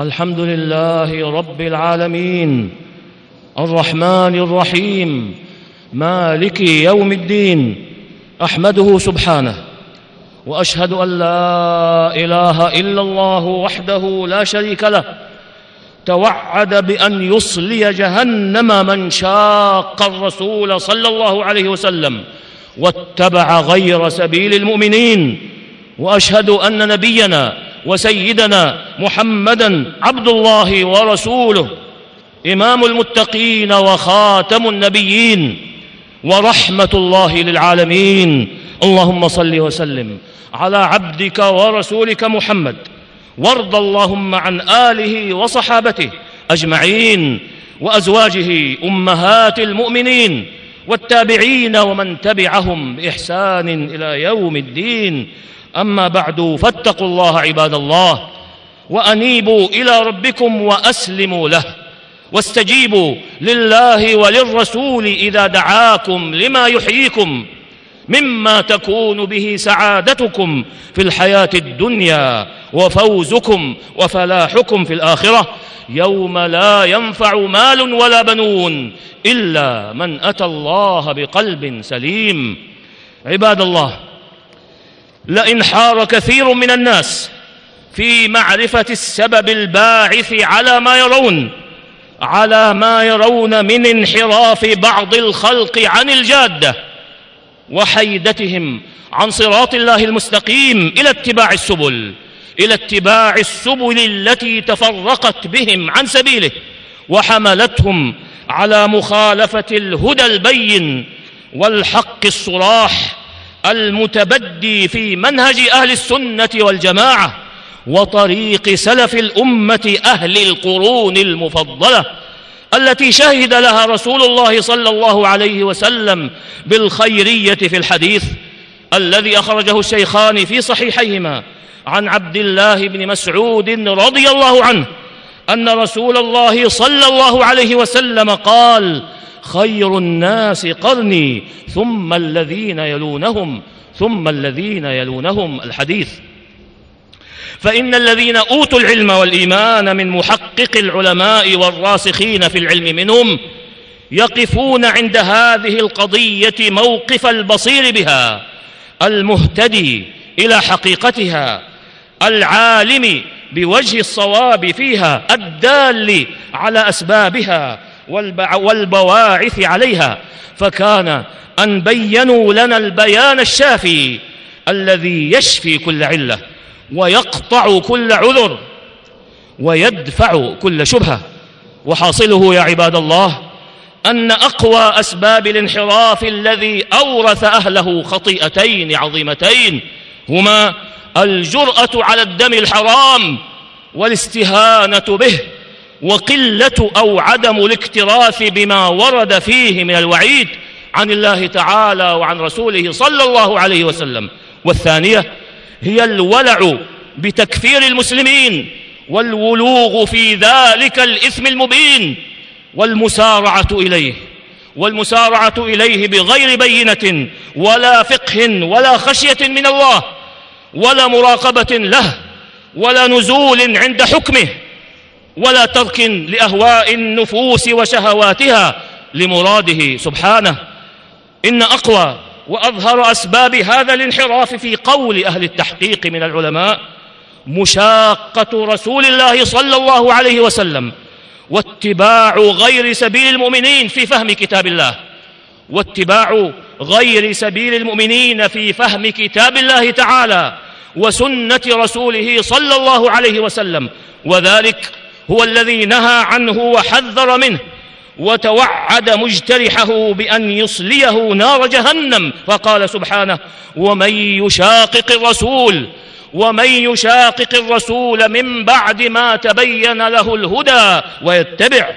الحمد لله رب العالمين. الرحمن الرحيم. مالك يوم الدين. أحمده سبحانه. وأشهد أن لا إله إلا الله وحده لا شريك له. توعد بأن يصلي جهنم من شاق الرسول صلى الله عليه وسلم واتبع غير سبيل المؤمنين. وأشهد أن نبينا وسيدنا محمدا عبد الله ورسوله إمام المتقين وخاتم النبيين ورحمة الله للعالمين. اللهم صل وسلم على عبدك ورسولك محمد وارض اللهم عن آله وصحابته أجمعين وأزواجه أمهات المؤمنين والتابعين ومن تبعهم بإحسان إلى يوم الدين. أما بعد فاتقوا الله عباد الله وأنيبوا إلى ربكم وأسلموا له. واستجيبوا لله وللرسول إذا دعاكم لما يحييكم مما تكون به سعادتكم في الحياة الدنيا وفوزكم وفلاحكم في الآخرة. يوم لا ينفع مال ولا بنون إلا من أتى الله بقلب سليم. عباد الله لئن حار كثير من الناس في معرفة السبب الباعث على ما يرون على ما يرون من انحراف بعض الخلق عن الجادة وحيدتهم عن صراط الله المستقيم إلى اتباع السبل إلى اتباع السبل التي تفرقت بهم عن سبيله وحملتهم على مخالفة الهدى البين والحق الصراح المتبدي في منهج أهل السنة والجماعة وطريق سلف الأمة أهل القرون المفضلة التي شهد لها رسول الله صلى الله عليه وسلم بالخيرية في الحديث الذي أخرجه الشيخان في صحيحيهما عن عبد الله بن مسعود رضي الله عنه أن رسول الله صلى الله عليه وسلم قال خير الناس قرني ثم الذين يلونهم ثم الذين يلونهم الحديث. فإن الذين أوتوا العلم والإيمان من محقق العلماء والراسخين في العلم منهم يقفون عند هذه القضية موقف البصير بها المهتدي إلى حقيقتها العالم بوجه الصواب فيها الدال على أسبابها والبواعث عليها. فكان أن بينوا لنا البيان الشافي الذي يشفي كل علة ويقطع كل عذر ويدفع كل شبهة. وحاصله يا عباد الله أن أقوى أسباب الانحراف الذي أورث أهله خطيئتين عظيمتين هما الجرأة على الدم الحرام والاستهانة به وقلة أو عدم الاكتراث بما ورد فيه من الوعيد عن الله تعالى وعن رسوله صلى الله عليه وسلم. والثانية هي الولع بتكفير المسلمين والولوغ في ذلك الإثم المبين والمسارعة إليه. والمسارعة إليه بغير بينة ولا فقه ولا خشية من الله ولا مراقبة له ولا نزول عند حكمه. ولا ترك لأهواء النفوس وشهواتها لمراده. سبحانه إن أقوى وأظهر أسباب هذا الانحراف في قول أهل التحقيق من العلماء مشاقة رسول الله صلى الله عليه وسلم واتباع غير سبيل المؤمنين في فهم كتاب الله واتباع غير سبيل المؤمنين في فهم كتاب الله تعالى وسنة رسوله صلى الله عليه وسلم وذلك هو الذي نهى عنه وحذر منه وتوعد مجترحه بأن يصليه نار جهنم. فقال سبحانه ومن يشاقق الرسول ومن يشاقق الرسول من بعد ما تبين له الهدى ويتبع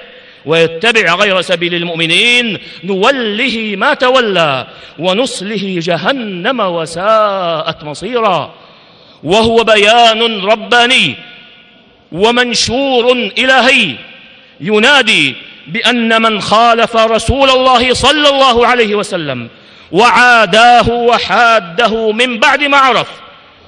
ويتبع غير سبيل المؤمنين نوله ما تولى ونصله جهنم وساءت مصيرا. وهو بيان رباني ومنشور إلهي ينادي بأن من خالف رسول الله صلى الله عليه وسلم وعاداه وحاده من بعد ما عرف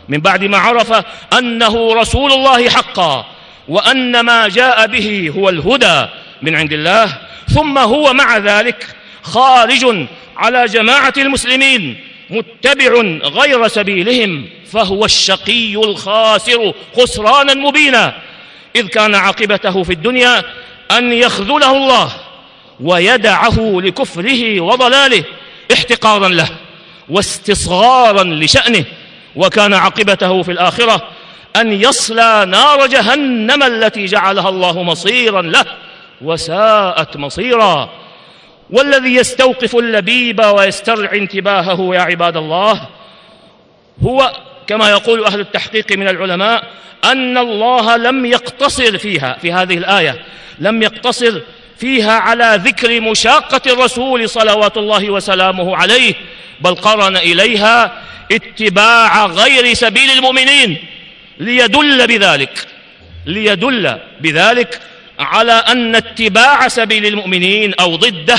من بعد ما عرف أنه رسول الله حقا وأن ما جاء به هو الهدى من عند الله ثم هو مع ذلك خارج على جماعة المسلمين متبع غير سبيلهم فهو الشقي الخاسر خسرانا مبينا. إذ كان عاقبته في الدنيا أن يخذله الله ويدعه لكفره وضلاله احتقارا له واستصغارا لشأنه. وكان عاقبته في الآخرة أن يصلى نار جهنم التي جعلها الله مصيرا له وساءت مصيرا. والذي يستوقف اللبيب ويسترعي انتباهه يا عباد الله هو كما يقول أهل التحقيق من العلماء أن الله لم يقتصر فيها في هذه الآية لم يقتصر فيها على ذكر مشاقة الرسول صلوات الله وسلامه عليه بل قرن إليها اتباع غير سبيل المؤمنين ليدل بذلك ليدل بذلك على أن اتباع سبيل المؤمنين أو ضده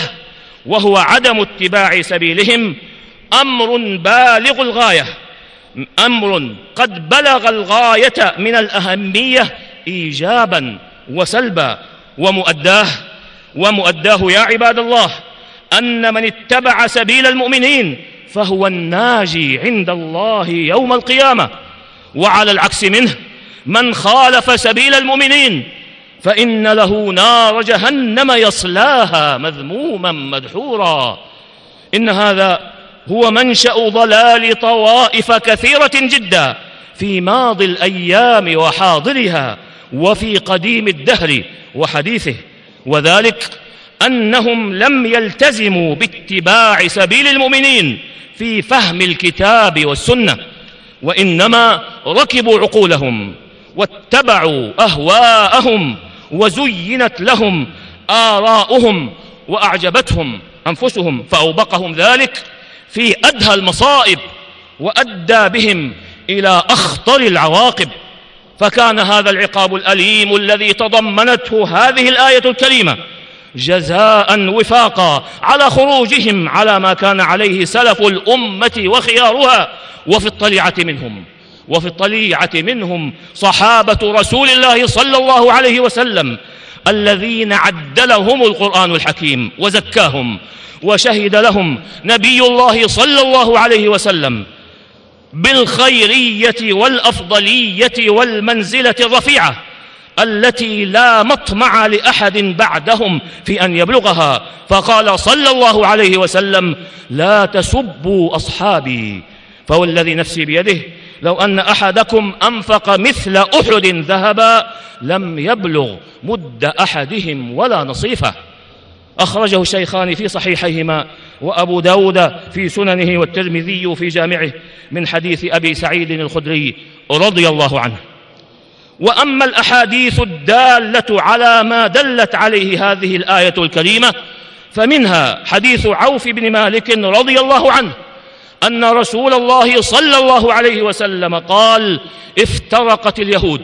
وهو عدم اتباع سبيلهم أمر بالغ الغاية. أمر قد بلغ الغاية من الأهمية إيجابا وسلبا ومؤداه ومؤداه يا عباد الله أن من اتبع سبيل المؤمنين فهو الناجي عند الله يوم القيامة. وعلى العكس منه من خالف سبيل المؤمنين فإن له نار جهنم يصلاها مذموما مدحورا. إن هذا هو منشأ ضلال طوائف كثيرة جدا في ماضي الأيام وحاضرها وفي قديم الدهر وحديثه وذلك أنهم لم يلتزموا باتباع سبيل المؤمنين في فهم الكتاب والسنة وإنما ركبوا عقولهم واتبعوا أهواءهم وزينت لهم آراؤهم وأعجبتهم أنفسهم فأوبقهم ذلك في أدهى المصائب وأدى بهم إلى أخطر العواقب. فكان هذا العقاب الأليم الذي تضمنته هذه الآية الكريمة جزاء وفاقا على خروجهم على ما كان عليه سلف الأمة وخيارها. وفي الطليعة منهم وفي الطليعة منهم صحابة رسول الله صلى الله عليه وسلم الذين عدلهم القرآن الحكيم وزكاهم وشهد لهم نبي الله صلى الله عليه وسلم بالخيرية والأفضلية والمنزلة الرفيعة التي لا مطمع لأحد بعدهم في أن يبلغها. فقال صلى الله عليه وسلم لا تسبوا أصحابي فوالذي نفسي بيده. لو أن أحدكم أنفق مثل أحد ذهبا لم يبلغ مد أحدهم ولا نصيفه. أخرجه الشيخان في صحيحيهما وأبو داود في سننه والترمذي في جامعه من حديث أبي سعيد الخدري رضي الله عنه. وأما الأحاديث الدالة على ما دلت عليه هذه الآية الكريمة فمنها حديث عوف بن مالك رضي الله عنه أن رسول الله صلى الله عليه وسلم قال افترقت اليهود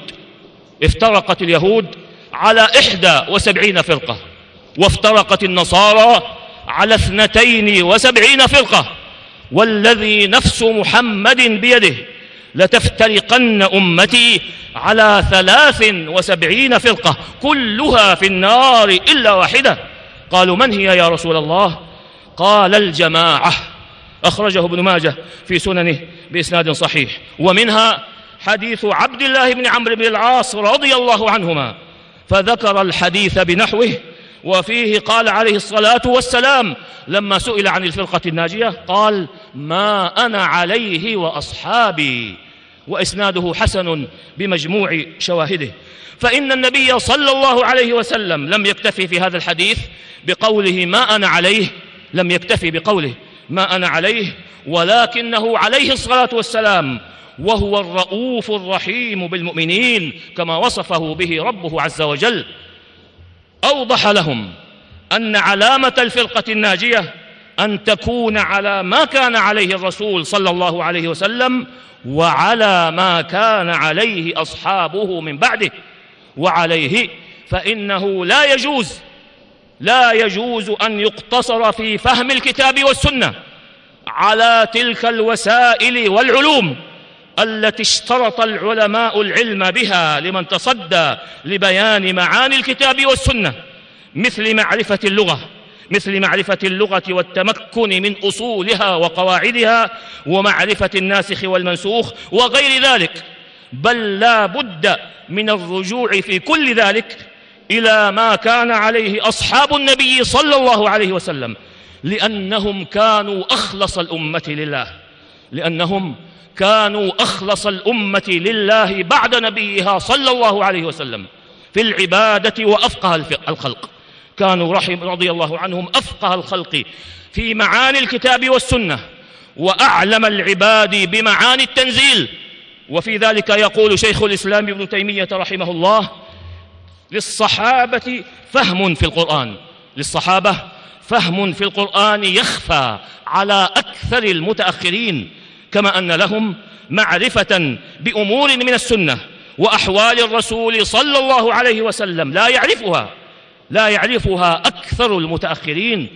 افترقت اليهود على إحدى وسبعين فرقة. وافترقت النصارى على اثنتين وسبعين فرقة. والذي نفس محمد بيده لتفترقن أمتي على ثلاث وسبعين فرقة. كلها في النار إلا واحدة. قالوا من هي يا رسول الله؟ قال الجماعة. أخرجه ابن ماجه في سننه بإسناد صحيح. ومنها حديث عبد الله بن عمرو بن العاص رضي الله عنهما. فذكر الحديث بنحوه وفيه قال عليه الصلاة والسلام لما سئل عن الفرقة الناجية قال ما أنا عليه وأصحابي وإسناده حسن بمجموع شواهده. فإن النبي صلى الله عليه وسلم لم يكتفي في هذا الحديث بقوله ما أنا عليه لم يكتفي بقوله ما أنا عليه ولكنه عليه الصلاة والسلام وهو الرؤوف الرحيم بالمؤمنين كما وصفه به ربه عز وجل. أوضح لهم أن علامة الفرقة الناجية أن تكون على ما كان عليه الرسول صلى الله عليه وسلم وعلى ما كان عليه أصحابه من بعده وعليه فإنه لا يجوز لا يجوز أن يقتصر في فهم الكتاب والسنة على تلك الوسائل والعلوم. التي اشترط العلماء العلم بها لمن تصدى لبيان معاني الكتاب والسنة مثل معرفة اللغة مثل معرفة اللغة والتمكن من أصولها وقواعدها ومعرفة الناسخ والمنسوخ وغير ذلك. بل لا بد من الرجوع في كل ذلك إلى ما كان عليه أصحاب النبي صلى الله عليه وسلم لأنهم كانوا أخلص الأمة لله لأنهم كانوا أخلص الأمة لله بعد نبيها صلى الله عليه وسلم في العبادة وأفقه الخلق. كانوا رحم رضي الله عنهم أفقه الخلق في معاني الكتاب والسنة وأعلم العباد بمعاني التنزيل. وفي ذلك يقول شيخ الإسلام ابن تيمية رحمه الله للصحابة فهم في القرآن. للصحابة فهم في القرآن يخفى على أكثر المتأخرين. كما أن لهم معرفة بأمور من السنة وأحوال الرسول صلى الله عليه وسلم. لا يعرفها لا يعرفها أكثر المتأخرين.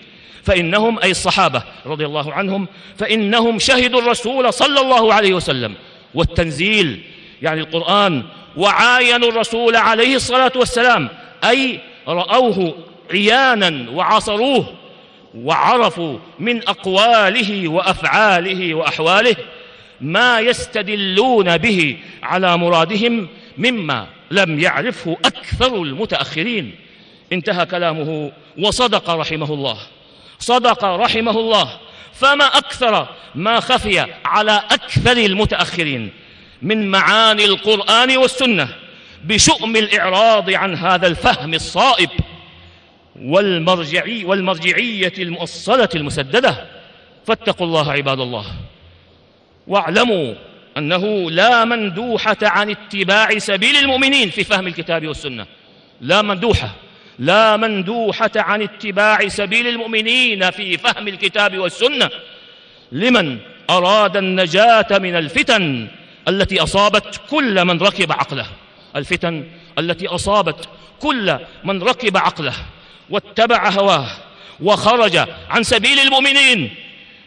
فإنهم أي الصحابة رضي الله عنهم فإنهم شهدوا الرسول صلى الله عليه وسلم. والتنزيل يعني القرآن وعاينوا الرسول عليه الصلاة والسلام أي رأوه عيانا وعصروه. وعرفوا من أقواله وأفعاله وأحواله ما يستدلون به على مرادهم مما لم يعرفه أكثر المتأخرين. انتهى كلامه وصدق رحمه الله. صدق رحمه الله. فما أكثر ما خفي على أكثر المتأخرين من معاني القرآن والسنة بشؤم الإعراض عن هذا الفهم الصائب والمرجعي والمرجعية المؤصلة المسددة. فاتقوا الله عباد الله. واعلموا أنه لا مندوحة عن اتباع سبيل المؤمنين في فهم الكتاب والسنة. لا مندوحة. لا مندوحة عن اتباع سبيل المؤمنين في فهم الكتاب والسنة. لمن أراد النجاة من الفتن التي أصابت كل من ركب عقله. الفتن التي أصابت كل من ركب عقله. واتبع هواه وخرج عن سبيل المؤمنين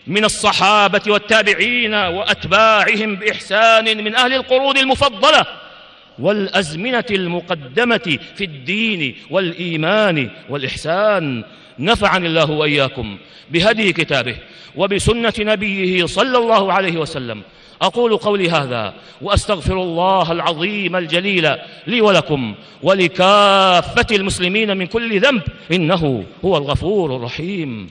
من الصحابة والتابعين وأتباعهم بإحسان من أهل القرون المفضلة والأزمنة المقدمة في الدين والإيمان والإحسان. نفعني الله وإياكم بهدي كتابه وبسنة نبيه صلى الله عليه وسلم. أقول قولي هذا وأستغفر الله العظيم الجليل لي ولكم ولكافة المسلمين من كل ذنب إنه هو الغفور الرحيم.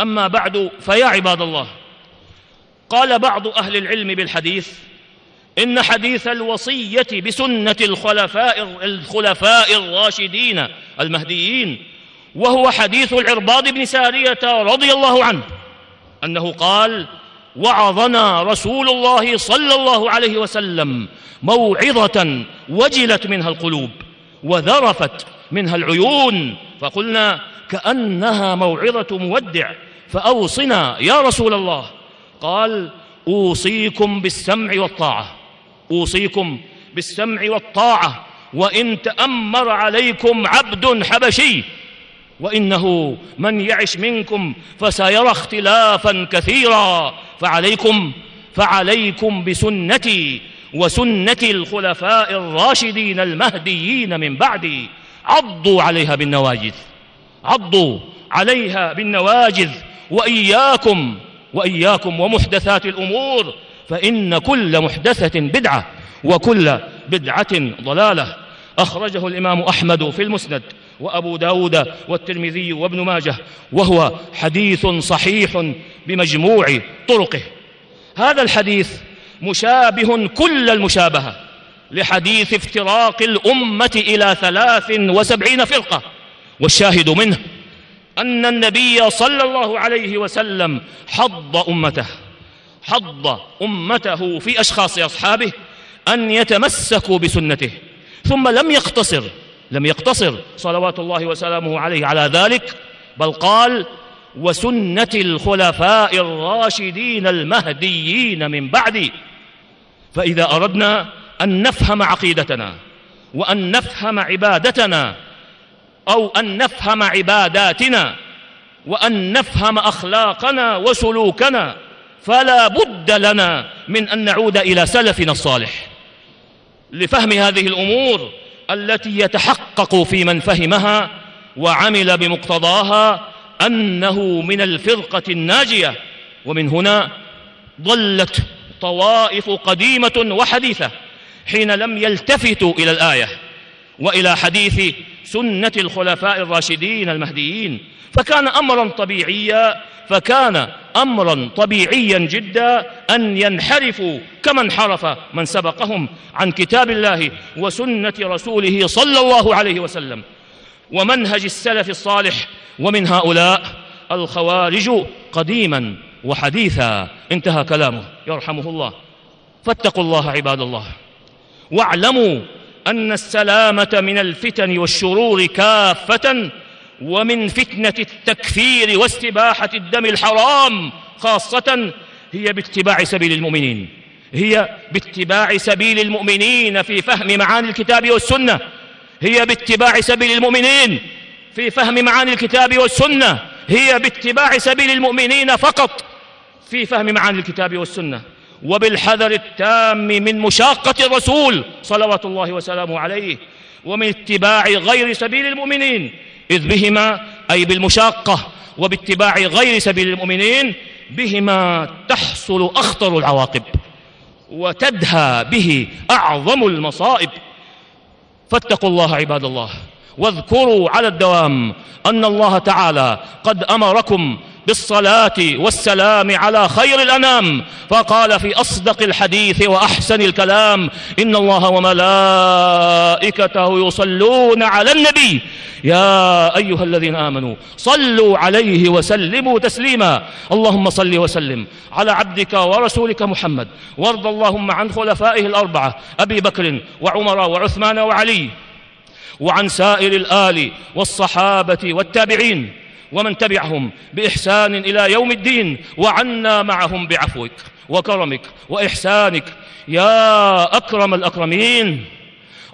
أما بعد فيا عباد الله قال بعض أهل العلم بالحديث إن حديث الوصية بسنة الخلفاء الخلفاء الراشدين المهديين وهو حديث العرباض بن سارية رضي الله عنه أنه قال وعظنا رسول الله صلى الله عليه وسلم موعظة وجلت منها القلوب وذرفت منها العيون فقلنا كأنها موعظة مودع فأوصنا يا رسول الله. قال أوصيكم بالسمع والطاعة. أوصيكم بالسمع والطاعة. وإن تأمر عليكم عبد حبشي وإنه من يعش منكم فسيرى اختلافا كثيرا. فعليكم فعليكم بسنتي وسنة الخلفاء الراشدين المهديين من بعدي. عضوا عليها بالنواجذ. عضوا عليها بالنواجذ. وإياكم وإياكم ومحدثات الأمور فإن كل محدثة بدعة وكل بدعة ضلالة. أخرجه الإمام أحمد في المسند وأبو داود والترمذي وابن ماجه وهو حديث صحيح بمجموع طرقه. هذا الحديث مشابه كل المشابهة لحديث افتراق الأمة إلى ثلاث وسبعين فرقة والشاهد منه أن النبي صلى الله عليه وسلم حض أمته حض أمته في أشخاص أصحابه أن يتمسكوا بسنته ثم لم يقتصر لم يقتصر صلوات الله وسلامه عليه على ذلك بل قال وسنة الخلفاء الراشدين المهديين من بعدي. فإذا أردنا أن نفهم عقيدتنا وأن نفهم عبادتنا أو أن نفهم عباداتنا وأن نفهم أخلاقنا وسلوكنا فلا بد لنا من أن نعود إلى سلفنا الصالح. لفهم هذه الأمور التي يتحقق في من فهمها وعمل بمقتضاها أنه من الفرقة الناجية. ومن هنا ضلت طوائف قديمة وحديثة حين لم يلتفتوا إلى الآية. وإلى حديث سنة الخلفاء الراشدين المهديين. فكان أمرا طبيعيا فكان أمرا طبيعيا جدا أن ينحرفوا كما انحرف من سبقهم عن كتاب الله وسنة رسوله صلى الله عليه وسلم. ومنهج السلف الصالح ومن هؤلاء الخوارج قديما وحديثا. انتهى كلامه يرحمه الله. فاتقوا الله عباد الله. واعلموا أن السلامة من الفتن والشرور كافة ومن فتنة التكفير واستباحة الدم الحرام خاصة هي باتباع سبيل المؤمنين. هي باتباع سبيل المؤمنين في فهم معاني الكتاب والسنة. هي باتباع سبيل المؤمنين في فهم معاني الكتاب والسنة. هي باتباع سبيل المؤمنين فقط في فهم معاني الكتاب والسنة. وبالحذر التام من مشاقة الرسول صلوات الله وسلامه عليه ومن اتباع غير سبيل المؤمنين إذ بهما أي بالمشاقة وباتباع غير سبيل المؤمنين بهما تحصل أخطر العواقب وتدهى به أعظم المصائب. فاتقوا الله عباد الله واذكروا على الدوام أن الله تعالى قد أمركم بالصلاة والسلام على خير الأنام. فقال في أصدق الحديث وأحسن الكلام إن الله وملائكته يصلون على النبي. يا أيها الذين آمنوا صلوا عليه وسلموا تسليما. اللهم صل وسلم على عبدك ورسولك محمد. وارض اللهم عن خلفائه الأربعة أبي بكر وعمر وعثمان وعلي. وعن سائر الآل والصحابة والتابعين. ومن تبعهم بإحسان إلى يوم الدين وعنا معهم بعفوك وكرمك وإحسانك. يا أكرم الأكرمين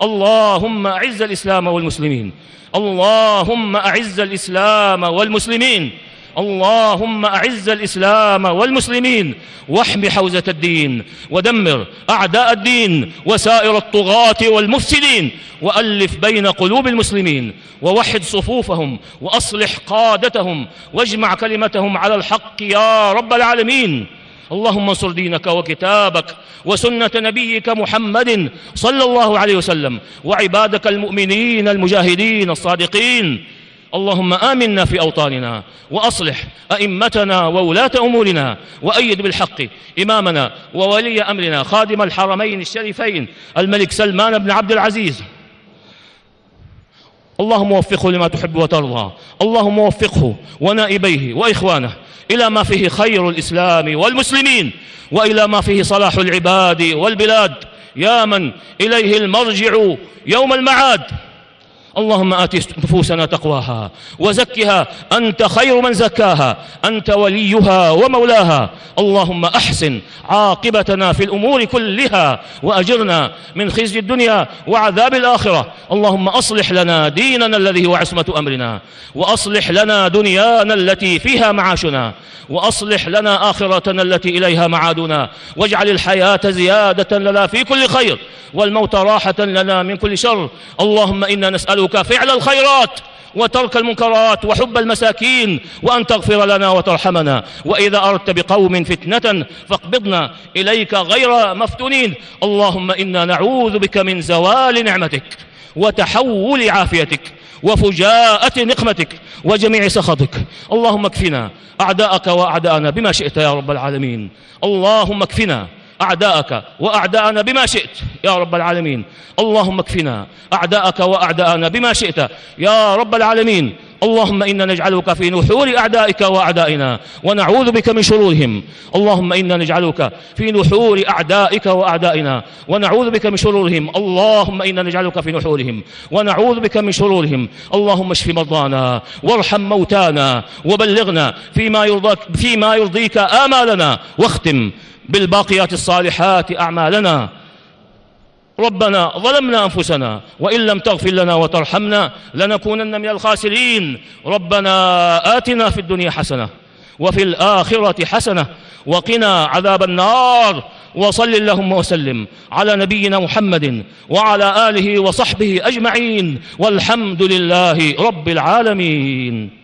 اللهم أعز الإسلام والمسلمين اللهم أعز الإسلام والمسلمين. اللهم أعز الإسلام والمسلمين واحم حوزة الدين ودمر أعداء الدين وسائر الطغاة والمفسدين وألف بين قلوب المسلمين ووحد صفوفهم وأصلح قادتهم واجمع كلمتهم على الحق يا رب العالمين. اللهم انصر دينك وكتابك وسنة نبيك محمد صلى الله عليه وسلم وعبادك المؤمنين المجاهدين الصادقين. اللهم آمنا في أوطاننا وأصلح أئمتنا وولاة أمورنا وأيد بالحق إمامنا وولي أمرنا خادم الحرمين الشريفين الملك سلمان بن عبد العزيز. اللهم وفقه لما تحب وترضى. اللهم وفقه ونائبيه وإخوانه إلى ما فيه خير الإسلام والمسلمين وإلى ما فيه صلاح العباد والبلاد. يا من إليه المرجع يوم المعاد. اللهم آت نفوسنا تقواها وزكها أنت خير من زكاها أنت وليها ومولاها. اللهم أحسن عاقبتنا في الأمور كلها وأجرنا من خزي الدنيا وعذاب الآخرة. اللهم أصلح لنا ديننا الذي هو عصمة أمرنا وأصلح لنا دنيانا التي فيها معاشنا وأصلح لنا آخرتنا التي إليها معادنا. واجعل الحياة زيادة لنا في كل خير والموت راحة لنا من كل شر. اللهم إنا نسألك فعل الخيرات وترك المنكرات وحب المساكين وأن تغفر لنا وترحمنا. وإذا أردت بقوم فتنة فاقبضنا إليك غير مفتونين. اللهم إنا نعوذ بك من زوال نعمتك وتحول عافيتك وفجاءة نقمتك وجميع سخطك. اللهم اكفنا أعداءك وأعداءنا بما شئت يا رب العالمين. اللهم اكفنا أعداءك وأعداءنا بما شئت. يا رب العالمين. اللهم اكفنا أعداءك وأعداءنا بما شئت. يا رب العالمين. اللهم إنا نجعلك في نحور أعدائك وأعدائنا ونعوذ بك من شرورهم. اللهم إنا نجعلك في نحور أعدائك وأعدائنا ونعوذ بك من شرورهم. اللهم إنا نجعلك في نحورهم ونعوذ بك من شرورهم. اللهم اشف مرضانا وارحم موتانا وبلغنا فيما يرضيك, فيما يرضيك آمالنا واختم بالباقيات الصالحات أعمالنا. ربنا ظلمنا أنفسنا وإن لم تغفر لنا وترحمنا لنكونن من الخاسرين. ربنا آتنا في الدنيا حسنة وفي الآخرة حسنة وقنا عذاب النار. وصل اللهم وسلم على نبينا محمد وعلى آله وصحبه أجمعين. والحمد لله رب العالمين.